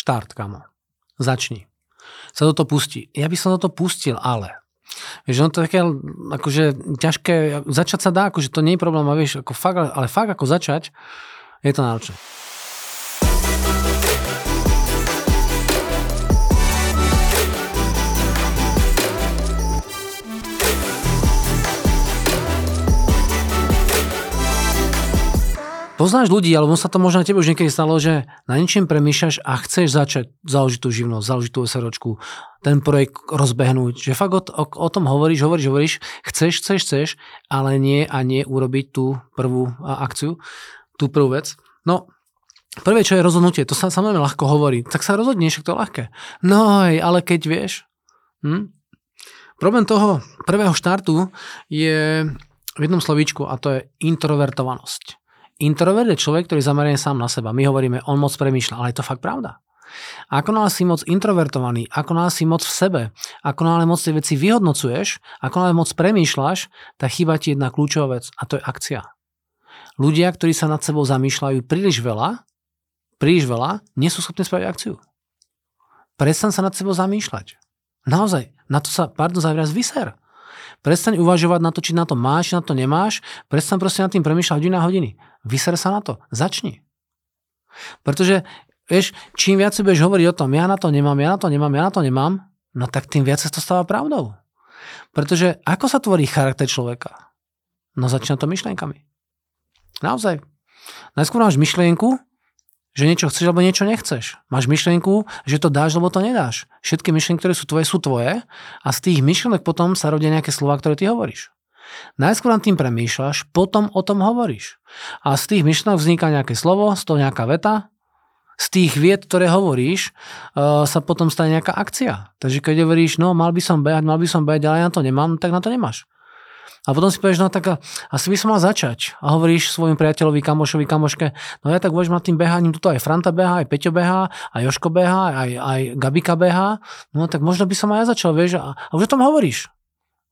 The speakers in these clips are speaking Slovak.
štart, kamo. Začni. Sa do toho pustí. Ja by som do toho pustil, ale Vieš, no to je také, akože ťažké, začať sa dá, akože to nie je problém, ale vieš, ako fakt, ale fakt ako začať, je to náročné. Poznáš ľudí, alebo sa to možno na tebe už niekedy stalo, že na niečím premýšľaš a chceš začať založiť tú živnosť, založiť tú SROčku, ten projekt rozbehnúť, že fakt o, o, o tom hovoríš, hovoríš, hovoríš, chceš, chceš, chceš, ale nie a nie urobiť tú prvú akciu, tú prvú vec. No, prvé, čo je rozhodnutie, to sa samozrejme ľahko hovorí, tak sa rozhodneš, to je ľahké. No ale keď vieš, hm? problém toho prvého štartu je v jednom slovíčku a to je introvertovanosť. Introvert je človek, ktorý zamerie sám na seba. My hovoríme, on moc premýšľa, ale je to fakt pravda. Ako nále si moc introvertovaný, ako nále si moc v sebe, ako nále moc tie veci vyhodnocuješ, ako nále moc premýšľaš, tak chýba ti jedna kľúčová vec a to je akcia. Ľudia, ktorí sa nad sebou zamýšľajú príliš veľa, príliš veľa, nie sú schopní spraviť akciu. Prestan sa nad sebou zamýšľať. Naozaj, na to sa, pardon za vyser. Prestaň uvažovať na to, či na to máš, či na to nemáš. Prestaň proste nad tým premýšľať hodiny hodiny. Vyser sa na to. Začni. Pretože, vieš, čím viac si budeš hovoriť o tom, ja na to nemám, ja na to nemám, ja na to nemám, no tak tým viac sa to stáva pravdou. Pretože ako sa tvorí charakter človeka? No začína to myšlienkami. Naozaj. Najskôr máš myšlienku, že niečo chceš alebo niečo nechceš. Máš myšlienku, že to dáš alebo to nedáš. Všetky myšlienky, ktoré sú tvoje, sú tvoje a z tých myšlienok potom sa rodia nejaké slova, ktoré ty hovoríš. Najskôr nad tým premýšľaš, potom o tom hovoríš. A z tých myšlienok vzniká nejaké slovo, z toho nejaká veta, z tých vied, ktoré hovoríš, uh, sa potom stane nejaká akcia. Takže keď hovoríš, no mal by som behať, mal by som behať, ale ja na to nemám, tak na to nemáš. A potom si povieš, no tak asi by som mal začať. A hovoríš svojim priateľovi, kamošovi, kamoške, no ja tak uvažujem nad tým behaním, tuto aj Franta beha, aj Peťo beha, aj Joško beha, aj, aj Gabika beha, no tak možno by som aj ja začal, vieš, a, a už o tom hovoríš.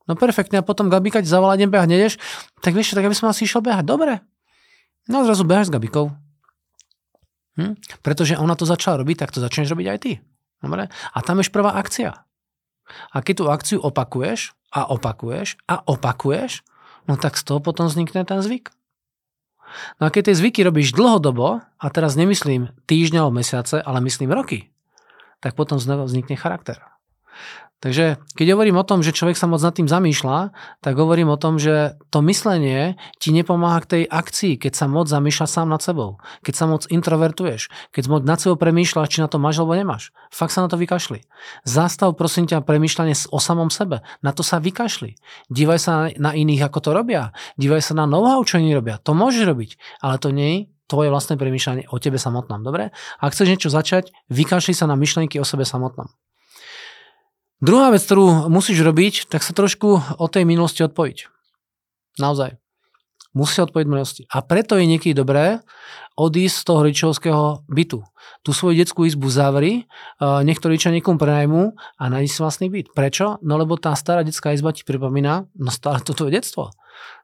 No perfektne, a potom Gabika ti zavolá, idem behať, nedeš, tak vieš, tak ja by som asi išiel behať. Dobre. No zrazu behaš s Gabikou. Hm? Pretože ona to začala robiť, tak to začneš robiť aj ty. Dobre? A tam je prvá akcia. A keď tú akciu opakuješ a opakuješ a opakuješ, no tak z toho potom vznikne ten zvyk. No a keď tie zvyky robíš dlhodobo, a teraz nemyslím alebo mesiace, ale myslím roky, tak potom znovu vznikne charakter. Takže keď hovorím o tom, že človek sa moc nad tým zamýšľa, tak hovorím o tom, že to myslenie ti nepomáha k tej akcii, keď sa moc zamýšľa sám nad sebou, keď sa moc introvertuješ, keď moc nad sebou premýšľaš, či na to máš alebo nemáš. Fakt sa na to vykašli. Zastav prosím ťa premýšľanie o samom sebe. Na to sa vykašli. Dívaj sa na iných, ako to robia. Dívaj sa na know-how, čo oni robia. To môžeš robiť, ale to nie je tvoje vlastné premýšľanie o tebe samotnom. Dobre? Ak chceš niečo začať, vykašli sa na myšlienky o sebe samotnom. Druhá vec, ktorú musíš robiť, tak sa trošku od tej minulosti odpojiť. Naozaj. Musí odpojiť minulosti. A preto je niekedy dobré odísť z toho rodičovského bytu. Tú svoju detskú izbu zavri, nech to rodičia niekomu prenajmu a nájdi si vlastný byt. Prečo? No lebo tá stará detská izba ti pripomína, no stále to tvoje detstvo.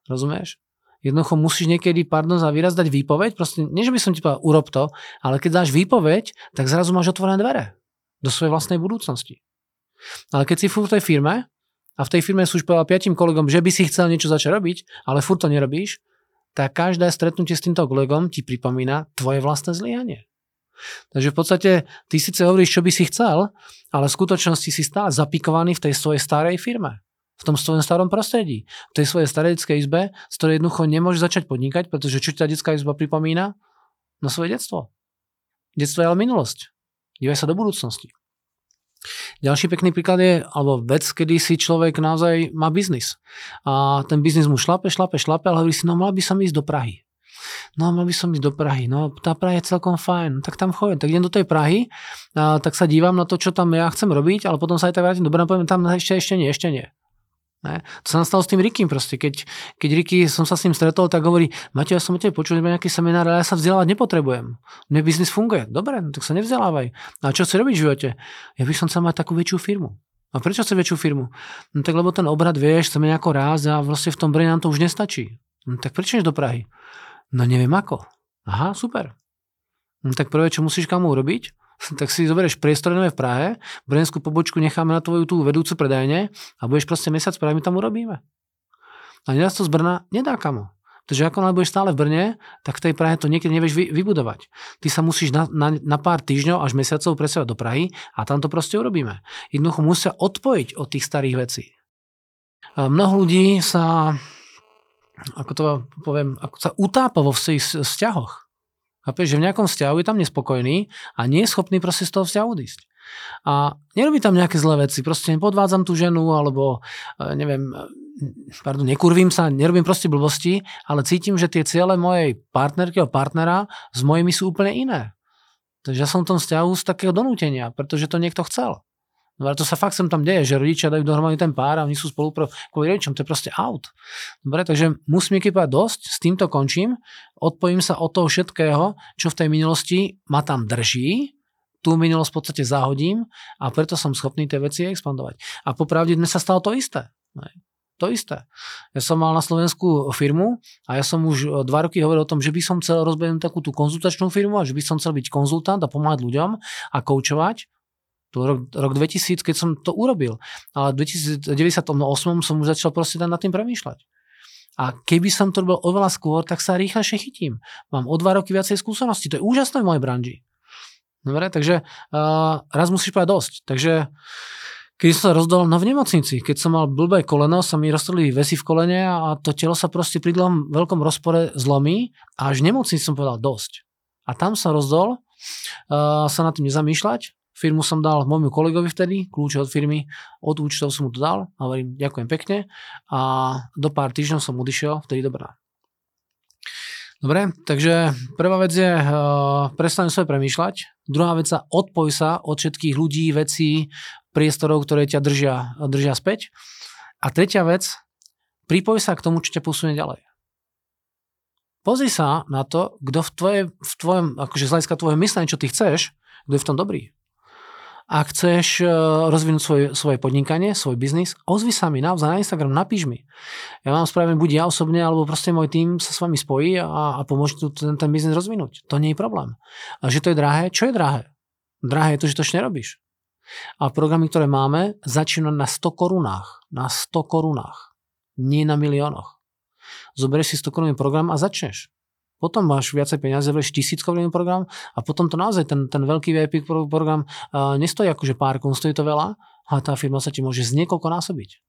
Rozumieš? Jednoducho musíš niekedy, pardon za výraz, dať výpoveď. Proste, nie, že by som ti povedal, urob to, ale keď dáš výpoveď, tak zrazu máš otvorené dvere do svojej vlastnej budúcnosti. Ale keď si furt v tej firme a v tej firme sú už povedal piatim kolegom, že by si chcel niečo začať robiť, ale furt to nerobíš, tak každé stretnutie s týmto kolegom ti pripomína tvoje vlastné zlyhanie. Takže v podstate ty síce hovoríš, čo by si chcel, ale v skutočnosti si stále zapikovaný v tej svojej starej firme v tom svojom starom prostredí, v tej svojej starej izbe, z ktorej jednoducho nemôžeš začať podnikať, pretože čo tá detská izba pripomína? No svoje detstvo. Detstvo je ale minulosť. Dívaj sa do budúcnosti. Ďalší pekný príklad je, alebo vec, kedy si človek naozaj má biznis. A ten biznis mu šlape, šlape, šlape, ale hovorí si, no mal by som ísť do Prahy. No mal by som ísť do Prahy, no tá Praha je celkom fajn, tak tam chodím, tak idem do tej Prahy, a, tak sa dívam na to, čo tam ja chcem robiť, ale potom sa aj tak vrátim, dobre, poviem tam ešte, ešte nie, ešte nie. Ne? To sa nastalo s tým Rikým proste. Keď, keď Riky som sa s ním stretol, tak hovorí, Matej, ja som o tebe počul, nejaký seminár, ale ja sa vzdelávať nepotrebujem. Mne biznis funguje. Dobre, no tak sa nevzdelávaj. A čo chce robiť v živote? Ja by som chcel mať takú väčšiu firmu. A prečo chce väčšiu firmu? No tak lebo ten obrad, vieš, chceme nejako ráz a vlastne v tom Brne nám to už nestačí. No tak prečo do Prahy? No neviem ako. Aha, super. No tak prvé, čo musíš kamu urobiť, tak si zoberieš priestorné v Prahe, Brnenskú pobočku necháme na tvoju tú vedúcu predajne a budeš proste mesiac Prahe, my tam urobíme. A nedá to z Brna, nedá kamo. Takže ako budeš stále v Brne, tak v tej Prahe to niekedy nevieš vy, vybudovať. Ty sa musíš na, na, na pár týždňov až mesiacov presovať do Prahy a tam to proste urobíme. Jednoducho musia odpojiť od tých starých vecí. A mnoho ľudí sa, ako to poviem, ako sa utápa vo svojich vzťahoch. Chápeš, že v nejakom vzťahu je tam nespokojný a nie je schopný proste z toho vzťahu odísť. A nerobí tam nejaké zlé veci, proste nepodvádzam tú ženu, alebo e, neviem, pardon, nekurvím sa, nerobím proste blbosti, ale cítim, že tie ciele mojej partnerky a partnera s mojimi sú úplne iné. Takže ja som v tom vzťahu z takého donútenia, pretože to niekto chcel. No ale to sa fakt sem tam deje, že rodičia dajú dohromady ten pár a oni sú spolu kvôli rodičom, to je proste out. Dobre, takže musím niekedy povedať dosť, s týmto končím, odpojím sa od toho všetkého, čo v tej minulosti ma tam drží, tú minulosť v podstate zahodím a preto som schopný tie veci expandovať. A popravde dnes sa stalo to isté. To isté. Ja som mal na Slovensku firmu a ja som už e, dva roky hovoril o tom, že by som chcel rozbehnúť takú tú konzultačnú firmu a že by som chcel byť konzultant a pomáhať ľuďom a koučovať rok, rok 2000, keď som to urobil. Ale v 2098 som už začal proste na tým premýšľať. A keby som to robil oveľa skôr, tak sa rýchlejšie chytím. Mám o dva roky viacej skúsenosti. To je úžasné v mojej branži. Dobre, takže uh, raz musíš povedať dosť. Takže keď som sa rozdal no v nemocnici, keď som mal blbé koleno, sa mi roztrli vesi v kolene a to telo sa proste pri dlhom veľkom rozpore zlomí a až v nemocnici som povedal dosť. A tam sa rozdol, uh, sa na tým nezamýšľať, Firmu som dal môjmu kolegovi vtedy, kľúče od firmy, od účtov som mu to dal a hovorím, ďakujem pekne a do pár týždňov som odišiel vtedy do Brna. Dobre, takže prvá vec je uh, prestaň svoje premýšľať. Druhá vec sa odpoj sa od všetkých ľudí, vecí, priestorov, ktoré ťa držia, držia späť. A tretia vec, pripoj sa k tomu, čo ťa posunie ďalej. Pozri sa na to, kto v, tvoje, v tvojom, akože z hľadiska tvojho myslenia, čo ty chceš, kto je v tom dobrý a chceš e, rozvinúť svoj, svoje podnikanie, svoj biznis, ozvi sa mi naozaj na Instagram, napíš mi. Ja vám spravím buď ja osobne, alebo proste môj tým sa s vami spojí a, a pomôže tu ten, ten biznis rozvinúť. To nie je problém. A že to je drahé, čo je drahé? Drahé je to, že to ešte nerobíš. A programy, ktoré máme, začínajú na 100 korunách. Na 100 korunách. Nie na miliónoch. Zoberieš si 100 korunový program a začneš potom máš viacej peniaze, vleš tisíckový program a potom to naozaj ten, ten veľký VIP program uh, nestojí akože pár kun, stojí to veľa a tá firma sa ti môže z niekoľko násobiť.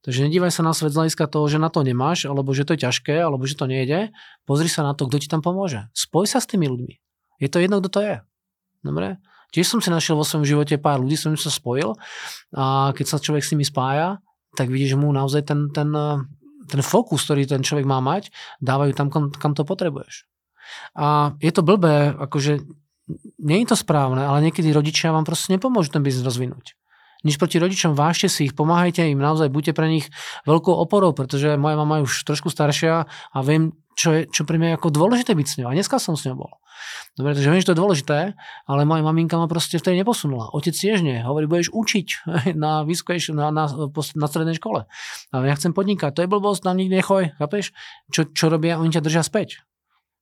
Takže nedívaj sa na svet z hľadiska toho, že na to nemáš, alebo že to je ťažké, alebo že to nejde. Pozri sa na to, kto ti tam pomôže. Spoj sa s tými ľuďmi. Je to jedno, kto to je. Dobre? Tiež som si našiel vo svojom živote pár ľudí, som sa spojil a keď sa človek s nimi spája, tak vidíš, že mu naozaj ten, ten, ten fokus, ktorý ten človek má mať, dávajú tam, kam, kam to potrebuješ. A je to blbé, akože nie je to správne, ale niekedy rodičia vám proste nepomôžu ten biznis rozvinúť. Nič proti rodičom, vážte si ich, pomáhajte im, naozaj buďte pre nich veľkou oporou, pretože moja mama je už trošku staršia a viem, čo, je, čo pre mňa je ako dôležité byť s ňou. A dneska som s ňou bol. Dobre, takže viem, že to je dôležité, ale moja maminka ma proste vtedy neposunula. Otec tiež nie. Hovorí, budeš učiť na, vysokej, na, na, na strednej škole. Ale ja chcem podnikať. To je blbosť, tam nikde nechoj, chápeš? Čo, čo robia, oni ťa držia späť.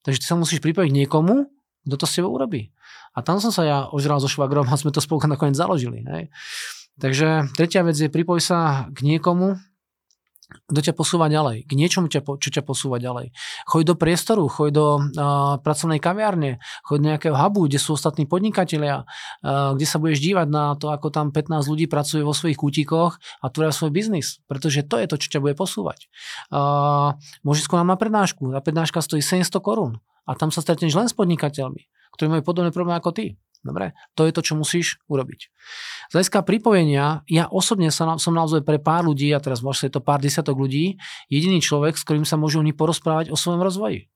Takže ty sa musíš pripojiť niekomu, kto to s tebou urobí. A tam som sa ja ožral so švagrom a sme to spolu nakoniec založili. Hej. Takže tretia vec je pripoj sa k niekomu, kto ťa posúva ďalej, k niečomu, ťa, čo ťa posúva ďalej. Choď do priestoru, choď do uh, pracovnej kaviárne, choď do nejakého hubu, kde sú ostatní podnikatelia, uh, kde sa budeš dívať na to, ako tam 15 ľudí pracuje vo svojich kútikoch a tvoria svoj biznis, pretože to je to, čo ťa bude posúvať. Uh, môžeš skôr na prednášku, tá prednáška stojí 700 korún a tam sa stretneš len s podnikateľmi, ktorí majú podobné problémy ako ty. Dobre, to je to, čo musíš urobiť. Z hľadiska pripojenia, ja osobne som, som naozaj pre pár ľudí, a teraz možno je to pár desiatok ľudí, jediný človek, s ktorým sa môžu oni porozprávať o svojom rozvoji.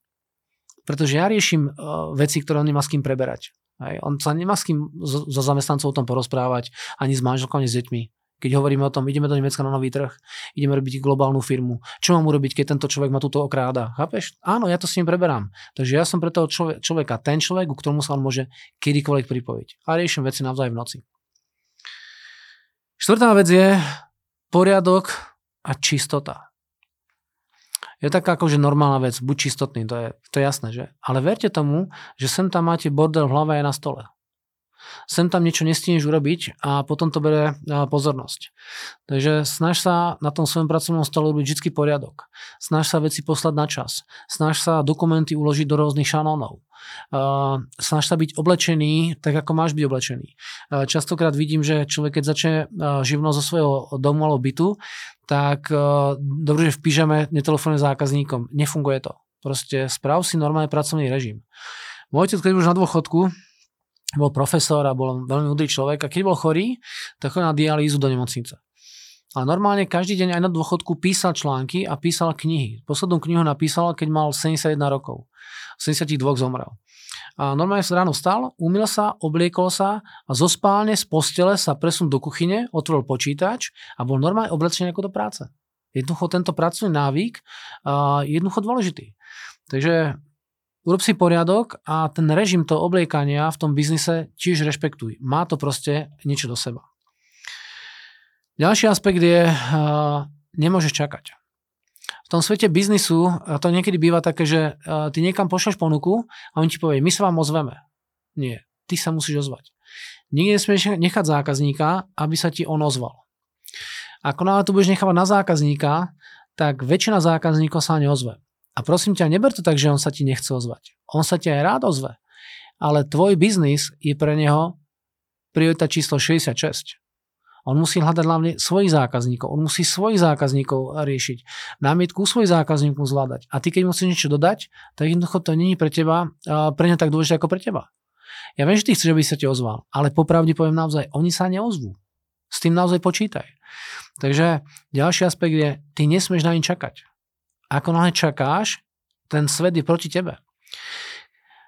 Pretože ja riešim uh, veci, ktoré on nemá s kým preberať. Hej. On sa nemá s kým so, so zamestnancov o tom porozprávať, ani s manželkou, ani s deťmi. Keď hovoríme o tom, ideme do Nemecka na nový trh, ideme robiť globálnu firmu. Čo mám urobiť, keď tento človek ma túto okráda? Chápeš? Áno, ja to s ním preberám. Takže ja som pre toho človeka ten človek, ku ktorému sa on môže kedykoľvek pripojiť. A riešim veci navzájom v noci. Štvrtá vec je poriadok a čistota. Je taká akože normálna vec, buď čistotný, to je, to je jasné, že? Ale verte tomu, že sem tam máte bordel v hlave aj na stole. Sem tam niečo nestineš urobiť a potom to bere pozornosť. Takže snaž sa na tom svojom pracovnom stole robiť vždy poriadok. Snaž sa veci poslať na čas. Snaž sa dokumenty uložiť do rôznych šanónov. Uh, snaž sa byť oblečený tak, ako máš byť oblečený. Uh, častokrát vidím, že človek, keď začne uh, živnosť zo svojho domu alebo bytu, tak uh, dobre, že v pyžame netelefonuje zákazníkom. Nefunguje to. Proste sprav si normálny pracovný režim. Môj otec, keď už na dôchodku, bol profesor a bol veľmi múdry človek a keď bol chorý, tak chodil na dialýzu do nemocnice. A normálne každý deň aj na dôchodku písal články a písal knihy. Poslednú knihu napísal, keď mal 71 rokov. 72 zomrel. A normálne sa ráno vstal, umil sa, obliekol sa a zo spálne z postele sa presunul do kuchyne, otvoril počítač a bol normálne oblečený ako do práce. Jednoducho tento pracovný návyk je jednoducho dôležitý. Takže urob si poriadok a ten režim toho obliekania v tom biznise tiež rešpektuj. Má to proste niečo do seba. Ďalší aspekt je, uh, nemôžeš čakať. V tom svete biznisu to niekedy býva také, že uh, ty niekam pošleš ponuku a on ti povie, my sa vám ozveme. Nie, ty sa musíš ozvať. Nikdy nesmieš nechať zákazníka, aby sa ti on ozval. Ako náhle tu budeš nechávať na zákazníka, tak väčšina zákazníkov sa neozve. A prosím ťa, neber to tak, že on sa ti nechce ozvať. On sa ti aj rád ozve. Ale tvoj biznis je pre neho priorita číslo 66. On musí hľadať hlavne svojich zákazníkov. On musí svojich zákazníkov riešiť. Námietku svojich zákazníkov zvládať. A ty, keď musíš niečo dodať, tak jednoducho to není pre teba, pre ňa tak dôležité ako pre teba. Ja viem, že ty chceš, aby sa ti ozval, ale popravde poviem naozaj, oni sa neozvú. S tým naozaj počítaj. Takže ďalší aspekt je, ty nesmieš na nič čakať. Ako náhle čakáš, ten svet je proti tebe.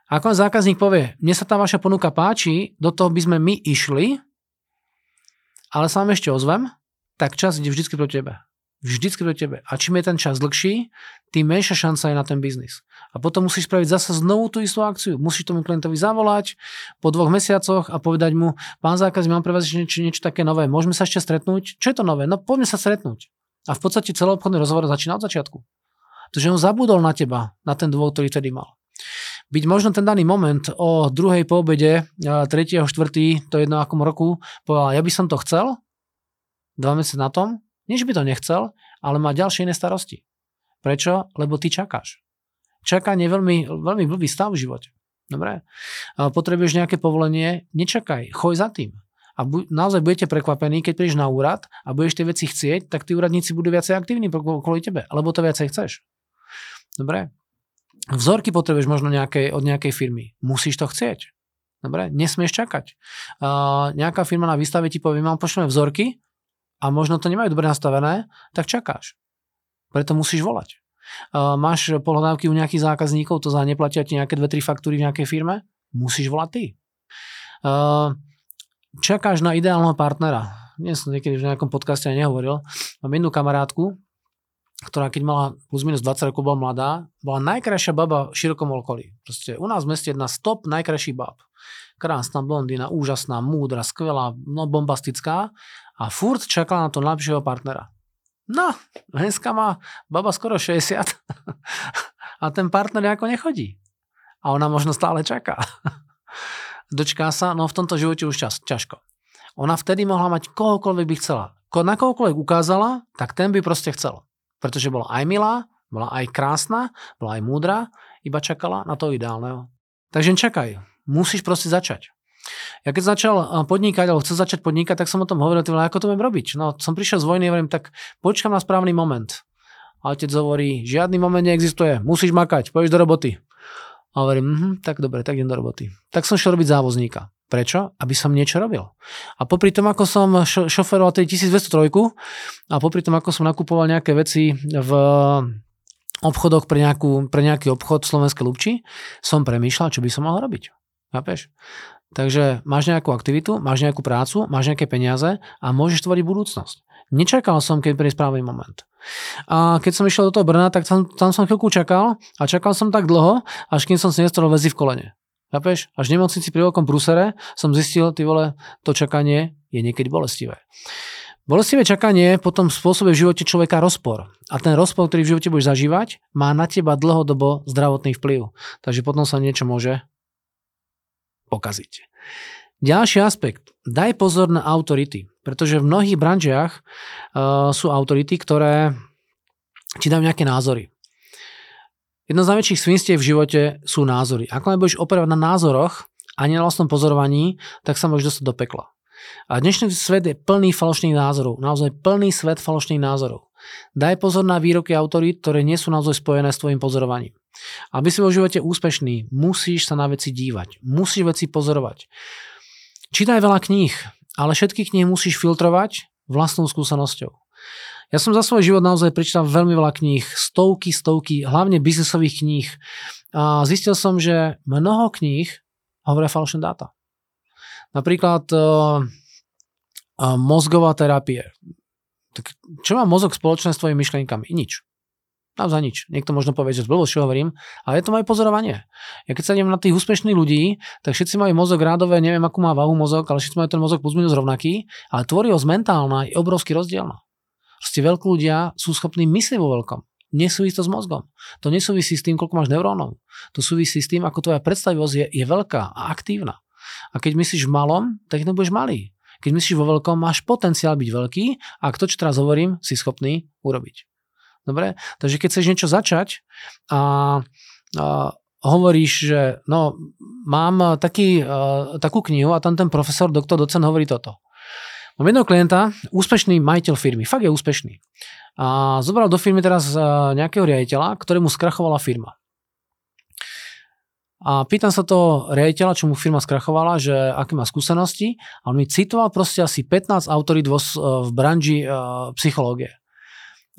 Ako zákazník povie, mne sa tá vaša ponuka páči, do toho by sme my išli, ale sa vám ešte ozvem, tak čas ide vždycky proti tebe. Vždycky proti tebe. A čím je ten čas dlhší, tým menšia šanca je na ten biznis. A potom musíš spraviť zase znovu tú istú akciu. Musíš tomu klientovi zavolať po dvoch mesiacoch a povedať mu, pán zákazník, mám pre vás niečo, niečo také nové, môžeme sa ešte stretnúť? Čo je to nové? No poďme sa stretnúť. A v podstate celý obchodný rozhovor začína od začiatku. Pretože on zabudol na teba, na ten dôvod, ktorý vtedy mal. Byť možno ten daný moment o druhej po obede, 3. 4. to jedno akom roku, povedal, ja by som to chcel, dva mesiace na tom, nič by to nechcel, ale má ďalšie iné starosti. Prečo? Lebo ty čakáš. Čakanie je veľmi, veľmi blbý stav v živote. Dobre? Potrebuješ nejaké povolenie, nečakaj, choj za tým. A bu- naozaj budete prekvapení, keď prídeš na úrad a budeš tie veci chcieť, tak tí úradníci budú viacej aktívni kvôli tebe, lebo to viacej chceš. Dobre? Vzorky potrebuješ možno nejakej, od nejakej firmy. Musíš to chcieť. Dobre? Nesmieš čakať. Uh, nejaká firma na výstave ti povie, mám pošleme vzorky a možno to nemajú dobre nastavené, tak čakáš. Preto musíš volať. Uh, máš pohľadávky u nejakých zákazníkov, to za neplatia ti nejaké dve, tri faktúry v nejakej firme, musíš volať ty. Uh, čakáš na ideálneho partnera. Dnes som niekedy v nejakom podcaste nehovoril. Mám jednu kamarátku, ktorá keď mala plus minus 20 rokov bola mladá, bola najkrajšia baba v širokom okolí. Proste u nás v meste jedna stop najkrajší bab. Krásna blondína, úžasná, múdra, skvelá, no bombastická a furt čakala na to najlepšieho partnera. No, dneska má baba skoro 60 a ten partner ako nechodí. A ona možno stále čaká. Dočká sa, no v tomto živote už čas, ťažko. Ona vtedy mohla mať kohokoľvek by chcela. Ko na kohokoľvek ukázala, tak ten by proste chcel pretože bola aj milá, bola aj krásna, bola aj múdra, iba čakala na to ideálneho. Takže čakaj, musíš proste začať. Ja keď začal eh, podnikať, alebo chcel začať podnikať, tak som o tom hovoril, tyhle, ako to budem robiť. No, som prišiel z vojny, hovorím, tak počkam na správny moment. A otec hovorí, žiadny moment neexistuje, musíš makať, pôjdeš do roboty. A hovorím, hm, tak dobre, tak idem do roboty. Tak som šiel robiť závozníka. Prečo? Aby som niečo robil. A popri tom, ako som šo- šoferoval tej 1203 a popri tom, ako som nakupoval nejaké veci v obchodoch pre, nejakú, pre nejaký obchod Slovenské Lubči, som premýšľal, čo by som mal robiť. Chápeš? Takže máš nejakú aktivitu, máš nejakú prácu, máš nejaké peniaze a môžeš tvoriť budúcnosť. Nečakal som, keď príde správny moment. A keď som išiel do toho Brna, tak tam, tam som chvíľku čakal a čakal som tak dlho, až kým som si nestrol väzy v kolene. Chápeš? Až v nemocnici pri veľkom prúsere som zistil, ty vole, to čakanie je niekedy bolestivé. Bolestivé čakanie potom spôsobuje v živote človeka rozpor. A ten rozpor, ktorý v živote budeš zažívať, má na teba dlhodobo zdravotný vplyv. Takže potom sa niečo môže pokaziť. Ďalší aspekt. Daj pozor na autority, pretože v mnohých branžiach uh, sú autority, ktoré ti dajú nejaké názory. Jedno z najväčších svinstiev v živote sú názory. Ako nebudeš operovať na názoroch a nie na vlastnom pozorovaní, tak sa môžeš dostať do pekla. A dnešný svet je plný falošných názorov. Naozaj plný svet falošných názorov. Daj pozor na výroky autorít, ktoré nie sú naozaj spojené s tvojim pozorovaním. Aby si vo živote úspešný, musíš sa na veci dívať. Musíš veci pozorovať. Čítaj veľa kníh, ale všetky knihy musíš filtrovať vlastnou skúsenosťou. Ja som za svoj život naozaj prečítal veľmi veľa kníh, stovky, stovky, hlavne biznesových kníh. A zistil som, že mnoho kníh hovoria falošné dáta. Napríklad uh, uh, mozgová terapie. Tak čo má mozog spoločné s tvojimi myšlienkami? Nič. Naozaj nič. Niekto možno povie, že z čo hovorím, ale je to moje pozorovanie. Ja keď sa idem na tých úspešných ľudí, tak všetci majú mozog rádové, neviem akú má váhu mozog, ale všetci majú ten mozog plus minus rovnaký, ale tvorivosť mentálna je obrovsky rozdielna. Proste veľkí ľudia sú schopní myslieť vo veľkom. Nesúvisí to s mozgom. To nesúvisí s tým, koľko máš neurónov. To súvisí s tým, ako tvoja predstavivosť je, je veľká a aktívna. A keď myslíš v malom, tak nebudeš malý. Keď myslíš vo veľkom, máš potenciál byť veľký a to, čo teraz hovorím, si schopný urobiť. Dobre? Takže keď chceš niečo začať a, a hovoríš, že no, mám taký, a, takú knihu a tam ten profesor, doktor, docent hovorí toto. Mám jedného klienta, úspešný majiteľ firmy, fakt je úspešný. A zobral do firmy teraz nejakého riaditeľa, ktorému skrachovala firma. A pýtam sa to riaditeľa, čo mu firma skrachovala, že aké má skúsenosti. A on mi citoval proste asi 15 autorít vo, v branži uh, psychológie.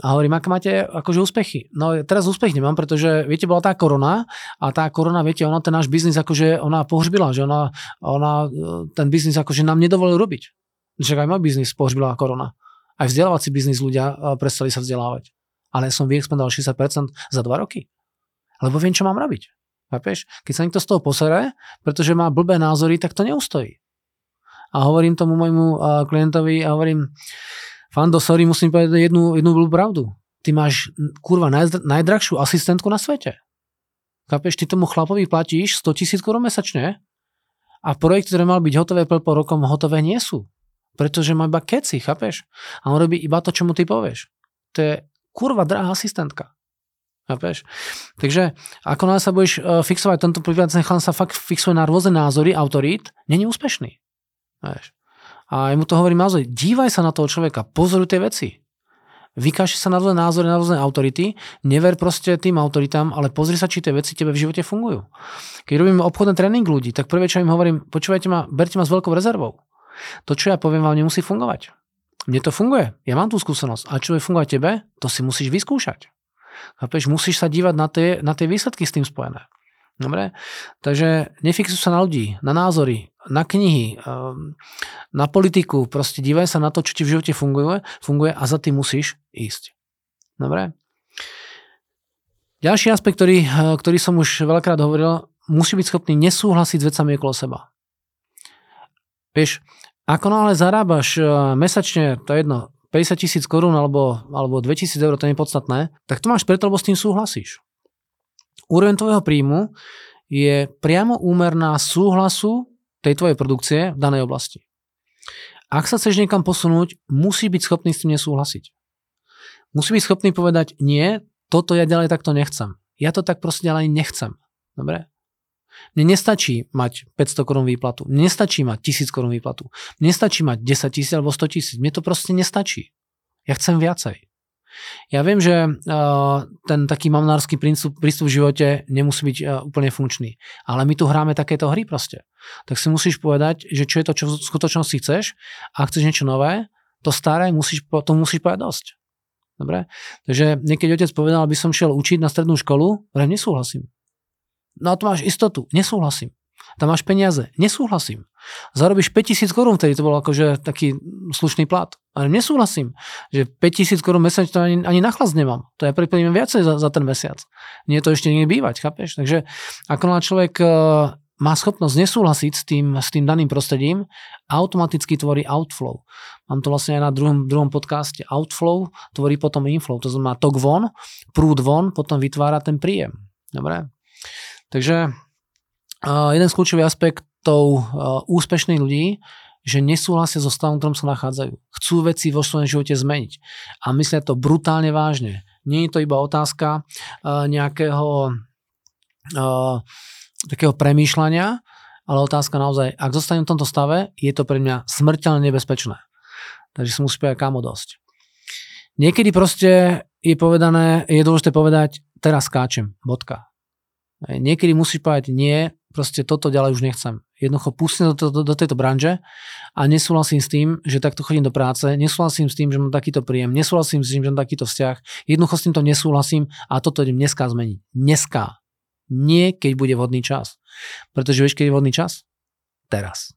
A hovorím, aké máte akože úspechy? No teraz úspech nemám, pretože viete, bola tá korona a tá korona, viete, ona ten náš biznis akože ona pohřbila, že ona, ona ten biznis akože nám nedovolil robiť. Však aj môj biznis pohřbila korona. Aj vzdelávací biznis ľudia prestali sa vzdelávať. Ale som vyexpandoval 60% za 2 roky. Lebo viem, čo mám robiť. Chápeš? Keď sa niekto z toho posere, pretože má blbé názory, tak to neustojí. A hovorím tomu môjmu klientovi a hovorím, Fando, sorry, musím povedať jednu, jednu blbú pravdu. Ty máš, kurva, najdra, najdrahšiu asistentku na svete. Chápeš, ty tomu chlapovi platíš 100 tisíc korun mesačne a projekty, ktoré mal byť hotové pol rokom, hotové nie sú. Pretože má iba keci, chápeš? A on robí iba to, čo mu ty povieš. To je kurva drahá asistentka. Chápeš? Takže ako nás sa budeš uh, fixovať, tento prípad chlán sa fakt fixuje na rôzne názory autorít, není úspešný. Chápeš? A ja mu to hovorím naozaj, dívaj sa na toho človeka, pozoruj tie veci. Vykaši sa na rôzne názory, na rôzne autority, never proste tým autoritám, ale pozri sa, či tie veci tebe v živote fungujú. Keď robím obchodný tréning ľudí, tak prvé, čo im hovorím, počúvajte ma, berte ma s veľkou rezervou. To, čo ja poviem vám, nemusí fungovať. Mne to funguje, ja mám tú skúsenosť. A čo je fungovať tebe, to si musíš vyskúšať. Chápeš, musíš sa dívať na tie, na tie výsledky s tým spojené. Dobre? Takže nefixuj sa na ľudí, na názory, na knihy, ehm, na politiku. Proste dívaj sa na to, čo ti v živote funguje, funguje a za tým musíš ísť. Dobre? Ďalší aspekt, ktorý, eh, ktorý som už veľakrát hovoril, musí byť schopný nesúhlasiť s vecami okolo seba. Vieš, ako náhle zarábaš eh, mesačne, to je jedno, 50 tisíc korún alebo, alebo 2000 eur, to je nepodstatné, tak to máš preto, lebo s tým súhlasíš úroveň tvojho príjmu je priamo úmerná súhlasu tej tvojej produkcie v danej oblasti. Ak sa chceš niekam posunúť, musí byť schopný s tým nesúhlasiť. Musí byť schopný povedať, nie, toto ja ďalej takto nechcem. Ja to tak proste ďalej nechcem. Dobre? Mne nestačí mať 500 korún výplatu. Mne nestačí mať 1000 korún výplatu. Mne nestačí mať 10 tisíc alebo 100 tisíc. Mne to proste nestačí. Ja chcem viacej. Ja viem, že uh, ten taký mamnársky prístup, prístup v živote nemusí byť uh, úplne funkčný, ale my tu hráme takéto hry proste. Tak si musíš povedať, že čo je to, čo v skutočnosti chceš a chceš niečo nové, to staré musíš, to musíš povedať dosť. Dobre? Takže niekedy otec povedal, aby som šiel učiť na strednú školu, ale nesúhlasím. No a to máš istotu, nesúhlasím tam máš peniaze. Nesúhlasím. Zarobíš 5000 korún, vtedy to bol akože taký slušný plat. Ale nesúhlasím, že 5000 korún mesačne to ani, ani na chlas nemám. To ja priplním viacej za, za ten mesiac. Nie to ešte niekde bývať, chápeš? Takže ako človek e, má schopnosť nesúhlasiť s tým, s tým daným prostredím, automaticky tvorí outflow. Mám to vlastne aj na druhom, druhom podcaste. Outflow tvorí potom inflow. To znamená tok von, prúd von, potom vytvára ten príjem. Dobre? Takže jeden z kľúčových aspekt tou uh, úspešných ľudí, že nesúhlasia so stavom, v ktorom sa nachádzajú. Chcú veci vo svojom živote zmeniť. A myslia to brutálne vážne. Nie je to iba otázka uh, nejakého uh, takého premýšľania, ale otázka naozaj, ak zostanem v tomto stave, je to pre mňa smrteľne nebezpečné. Takže si musí povedať kamo dosť. Niekedy proste je povedané, je dôležité povedať, teraz skáčem, bodka. Niekedy musíš povedať nie, proste toto ďalej už nechcem. Jednoducho pustím do, do, do tejto branže a nesúhlasím s tým, že takto chodím do práce, nesúhlasím s tým, že mám takýto príjem, nesúhlasím s tým, že mám takýto vzťah, jednoducho s týmto nesúhlasím a toto idem dneska zmeniť. Dneska. Nie, keď bude vhodný čas. Pretože vieš, keď je vhodný čas? Teraz.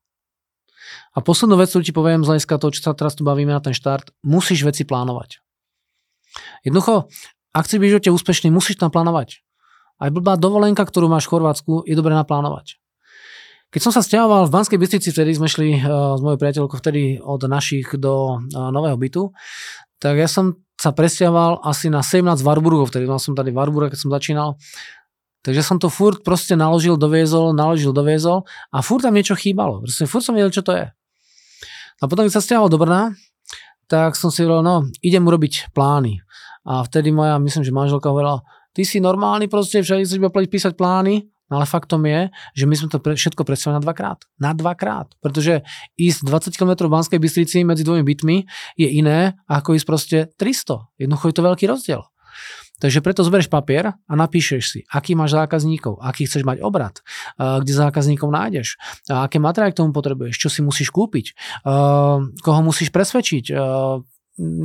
A poslednú vec, ktorú ti poviem z hľadiska toho, čo sa teraz tu bavíme na ten štart, musíš veci plánovať. Jednoducho, ak chceš byť úspešný, musíš tam plánovať. Aj blbá dovolenka, ktorú máš v Chorvátsku, je dobre naplánovať. Keď som sa stiahoval v Banskej Bystrici, vtedy sme šli uh, s mojou priateľkou vtedy od našich do uh, nového bytu, tak ja som sa presťahoval asi na 17 Warburgov, vtedy mal som tady Warburg, keď som začínal. Takže som to furt proste naložil, doviezol, naložil, doviezol a furt tam niečo chýbalo. Proste furt som vedel, čo to je. A potom, keď sa stiahol do Brna, tak som si hovoril, no, idem urobiť plány. A vtedy moja, myslím, že manželka hovorila, ty si normálny proste, všade si iba písať plány, no ale faktom je, že my sme to pre, všetko predstavili na dvakrát. Na dvakrát. Pretože ísť 20 km v Banskej Bystrici medzi dvomi bytmi je iné, ako ísť proste 300. Jednoducho je to veľký rozdiel. Takže preto zoberieš papier a napíšeš si, aký máš zákazníkov, aký chceš mať obrad, kde zákazníkov nájdeš, aké materiály k tomu potrebuješ, čo si musíš kúpiť, koho musíš presvedčiť,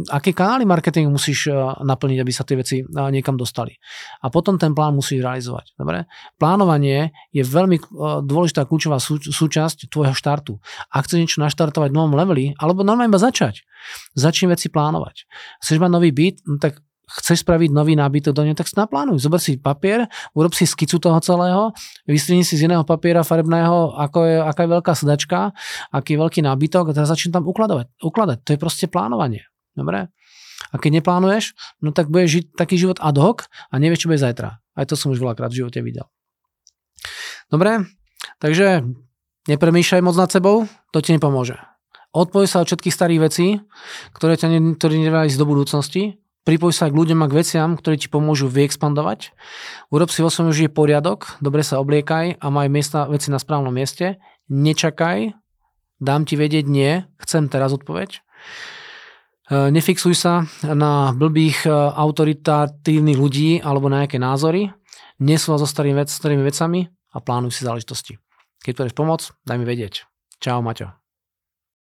aké kanály marketingu musíš naplniť, aby sa tie veci niekam dostali. A potom ten plán musíš realizovať. Dobre? Plánovanie je veľmi dôležitá kľúčová súčasť tvojho štartu. Ak chceš niečo naštartovať v novom leveli, alebo normálne iba začať, začni veci plánovať. Chceš mať nový byt, no tak chceš spraviť nový nábytok do neho, tak si naplánuj. Zober si papier, urob si skicu toho celého, vystrini si z iného papiera farebného, ako je, aká je veľká sedačka, aký je veľký nábytok a teraz začni tam ukladať. ukladať. To je proste plánovanie. Dobre? A keď neplánuješ, no tak budeš žiť taký život ad hoc a nevieš, čo bude zajtra. Aj to som už veľakrát v živote videl. Dobre? Takže nepremýšľaj moc nad sebou, to ti nepomôže. Odpoj sa od všetkých starých vecí, ktoré ťa ne, ísť do budúcnosti pripoj sa k ľuďom a k veciam, ktoré ti pomôžu vyexpandovať. Urob si vo svojom živote poriadok, dobre sa obliekaj a maj miesta, veci na správnom mieste. Nečakaj, dám ti vedieť nie, chcem teraz odpoveď. E, nefixuj sa na blbých e, autoritatívnych ľudí alebo na nejaké názory. Nesúhlas so starými, vec, starými vecami a plánuj si záležitosti. Keď potrebuješ pomoc, daj mi vedieť. Čau, Maťo.